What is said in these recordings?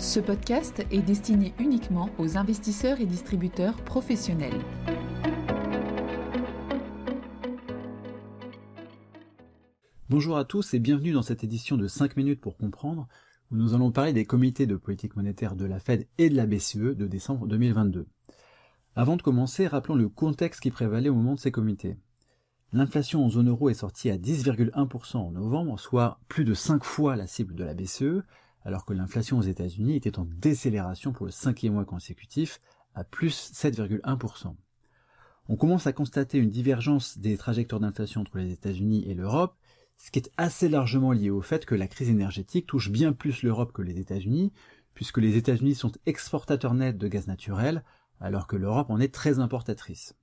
Ce podcast est destiné uniquement aux investisseurs et distributeurs professionnels. Bonjour à tous et bienvenue dans cette édition de 5 minutes pour comprendre, où nous allons parler des comités de politique monétaire de la Fed et de la BCE de décembre 2022. Avant de commencer, rappelons le contexte qui prévalait au moment de ces comités. L'inflation en zone euro est sortie à 10,1% en novembre, soit plus de 5 fois la cible de la BCE, alors que l'inflation aux États-Unis était en décélération pour le cinquième mois consécutif à plus 7,1%. On commence à constater une divergence des trajectoires d'inflation entre les États-Unis et l'Europe, ce qui est assez largement lié au fait que la crise énergétique touche bien plus l'Europe que les États-Unis, puisque les États-Unis sont exportateurs nets de gaz naturel, alors que l'Europe en est très importatrice.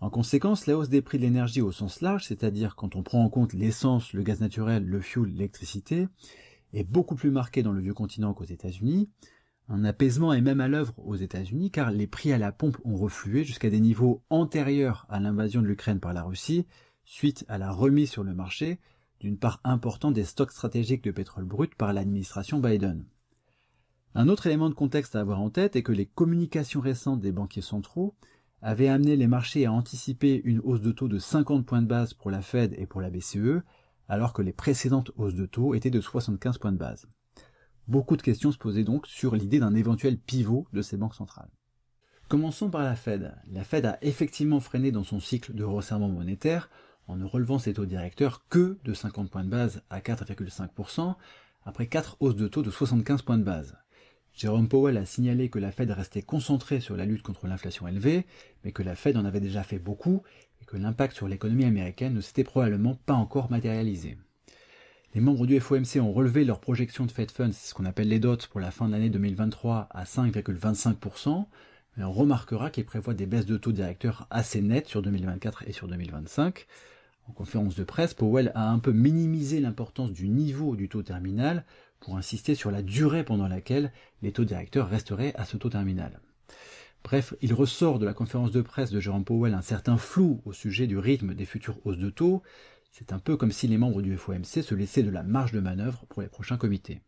En conséquence, la hausse des prix de l'énergie au sens large, c'est-à-dire quand on prend en compte l'essence, le gaz naturel, le fuel, l'électricité, est beaucoup plus marqué dans le vieux continent qu'aux États-Unis. Un apaisement est même à l'œuvre aux États-Unis car les prix à la pompe ont reflué jusqu'à des niveaux antérieurs à l'invasion de l'Ukraine par la Russie, suite à la remise sur le marché d'une part importante des stocks stratégiques de pétrole brut par l'administration Biden. Un autre élément de contexte à avoir en tête est que les communications récentes des banquiers centraux avaient amené les marchés à anticiper une hausse de taux de 50 points de base pour la Fed et pour la BCE, alors que les précédentes hausses de taux étaient de 75 points de base. Beaucoup de questions se posaient donc sur l'idée d'un éventuel pivot de ces banques centrales. Commençons par la Fed. La Fed a effectivement freiné dans son cycle de resserrement monétaire en ne relevant ses taux directeurs que de 50 points de base à 4,5% après 4 hausses de taux de 75 points de base. Jérôme Powell a signalé que la Fed restait concentrée sur la lutte contre l'inflation élevée, mais que la Fed en avait déjà fait beaucoup et que l'impact sur l'économie américaine ne s'était probablement pas encore matérialisé. Les membres du FOMC ont relevé leur projection de Fed Funds, ce qu'on appelle les dots, pour la fin de l'année 2023 à 5,25%, mais on remarquera qu'ils prévoient des baisses de taux directeurs assez nettes sur 2024 et sur 2025. En conférence de presse, Powell a un peu minimisé l'importance du niveau du taux terminal pour insister sur la durée pendant laquelle les taux directeurs resteraient à ce taux terminal. Bref, il ressort de la conférence de presse de Jérôme Powell un certain flou au sujet du rythme des futures hausses de taux. C'est un peu comme si les membres du FOMC se laissaient de la marge de manœuvre pour les prochains comités.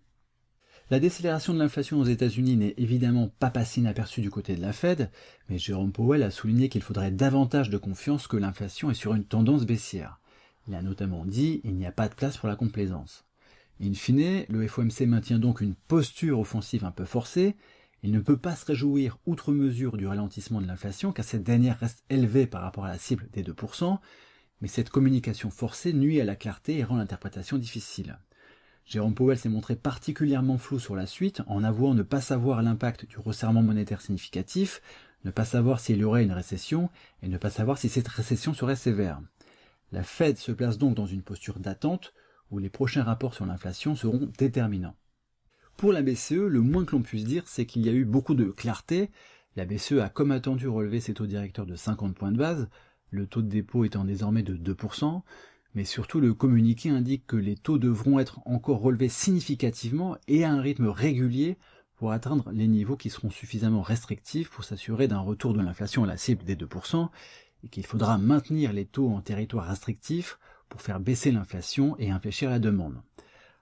La décélération de l'inflation aux États-Unis n'est évidemment pas passée inaperçue du côté de la Fed, mais Jérôme Powell a souligné qu'il faudrait davantage de confiance que l'inflation est sur une tendance baissière. Il a notamment dit il n'y a pas de place pour la complaisance. In fine, le FOMC maintient donc une posture offensive un peu forcée. Il ne peut pas se réjouir outre mesure du ralentissement de l'inflation car cette dernière reste élevée par rapport à la cible des 2%, mais cette communication forcée nuit à la clarté et rend l'interprétation difficile. Jérôme Powell s'est montré particulièrement flou sur la suite en avouant ne pas savoir l'impact du resserrement monétaire significatif, ne pas savoir s'il y aurait une récession et ne pas savoir si cette récession serait sévère. La Fed se place donc dans une posture d'attente où les prochains rapports sur l'inflation seront déterminants. Pour la BCE, le moins que l'on puisse dire, c'est qu'il y a eu beaucoup de clarté. La BCE a comme attendu relevé ses taux directeurs de 50 points de base, le taux de dépôt étant désormais de 2%, mais surtout le communiqué indique que les taux devront être encore relevés significativement et à un rythme régulier pour atteindre les niveaux qui seront suffisamment restrictifs pour s'assurer d'un retour de l'inflation à la cible des 2%, et qu'il faudra maintenir les taux en territoire restrictif pour faire baisser l'inflation et infléchir la demande.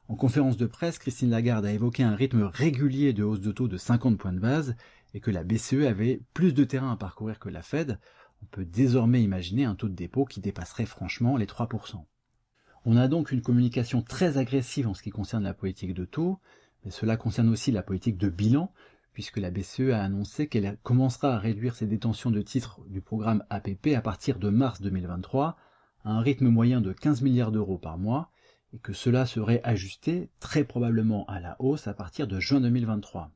En conférence de presse, Christine Lagarde a évoqué un rythme régulier de hausse de taux de 50 points de base et que la BCE avait plus de terrain à parcourir que la Fed. On peut désormais imaginer un taux de dépôt qui dépasserait franchement les 3%. On a donc une communication très agressive en ce qui concerne la politique de taux, mais cela concerne aussi la politique de bilan, puisque la BCE a annoncé qu'elle commencera à réduire ses détentions de titres du programme APP à partir de mars 2023 à un rythme moyen de 15 milliards d'euros par mois, et que cela serait ajusté très probablement à la hausse à partir de juin 2023.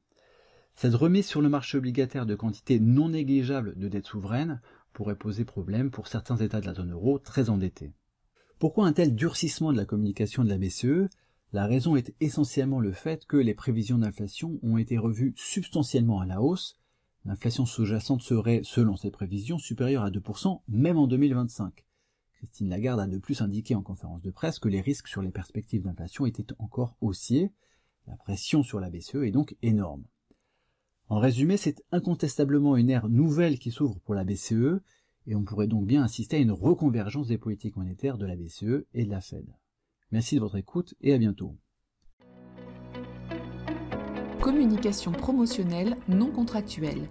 Cette remise sur le marché obligataire de quantités non négligeables de dettes souveraines pourrait poser problème pour certains États de la zone euro très endettés. Pourquoi un tel durcissement de la communication de la BCE La raison est essentiellement le fait que les prévisions d'inflation ont été revues substantiellement à la hausse. L'inflation sous-jacente serait, selon ces prévisions, supérieure à 2% même en 2025. Christine Lagarde a de plus indiqué en conférence de presse que les risques sur les perspectives d'inflation étaient encore haussiers. La pression sur la BCE est donc énorme. En résumé, c'est incontestablement une ère nouvelle qui s'ouvre pour la BCE, et on pourrait donc bien assister à une reconvergence des politiques monétaires de la BCE et de la Fed. Merci de votre écoute et à bientôt. Communication promotionnelle non contractuelle.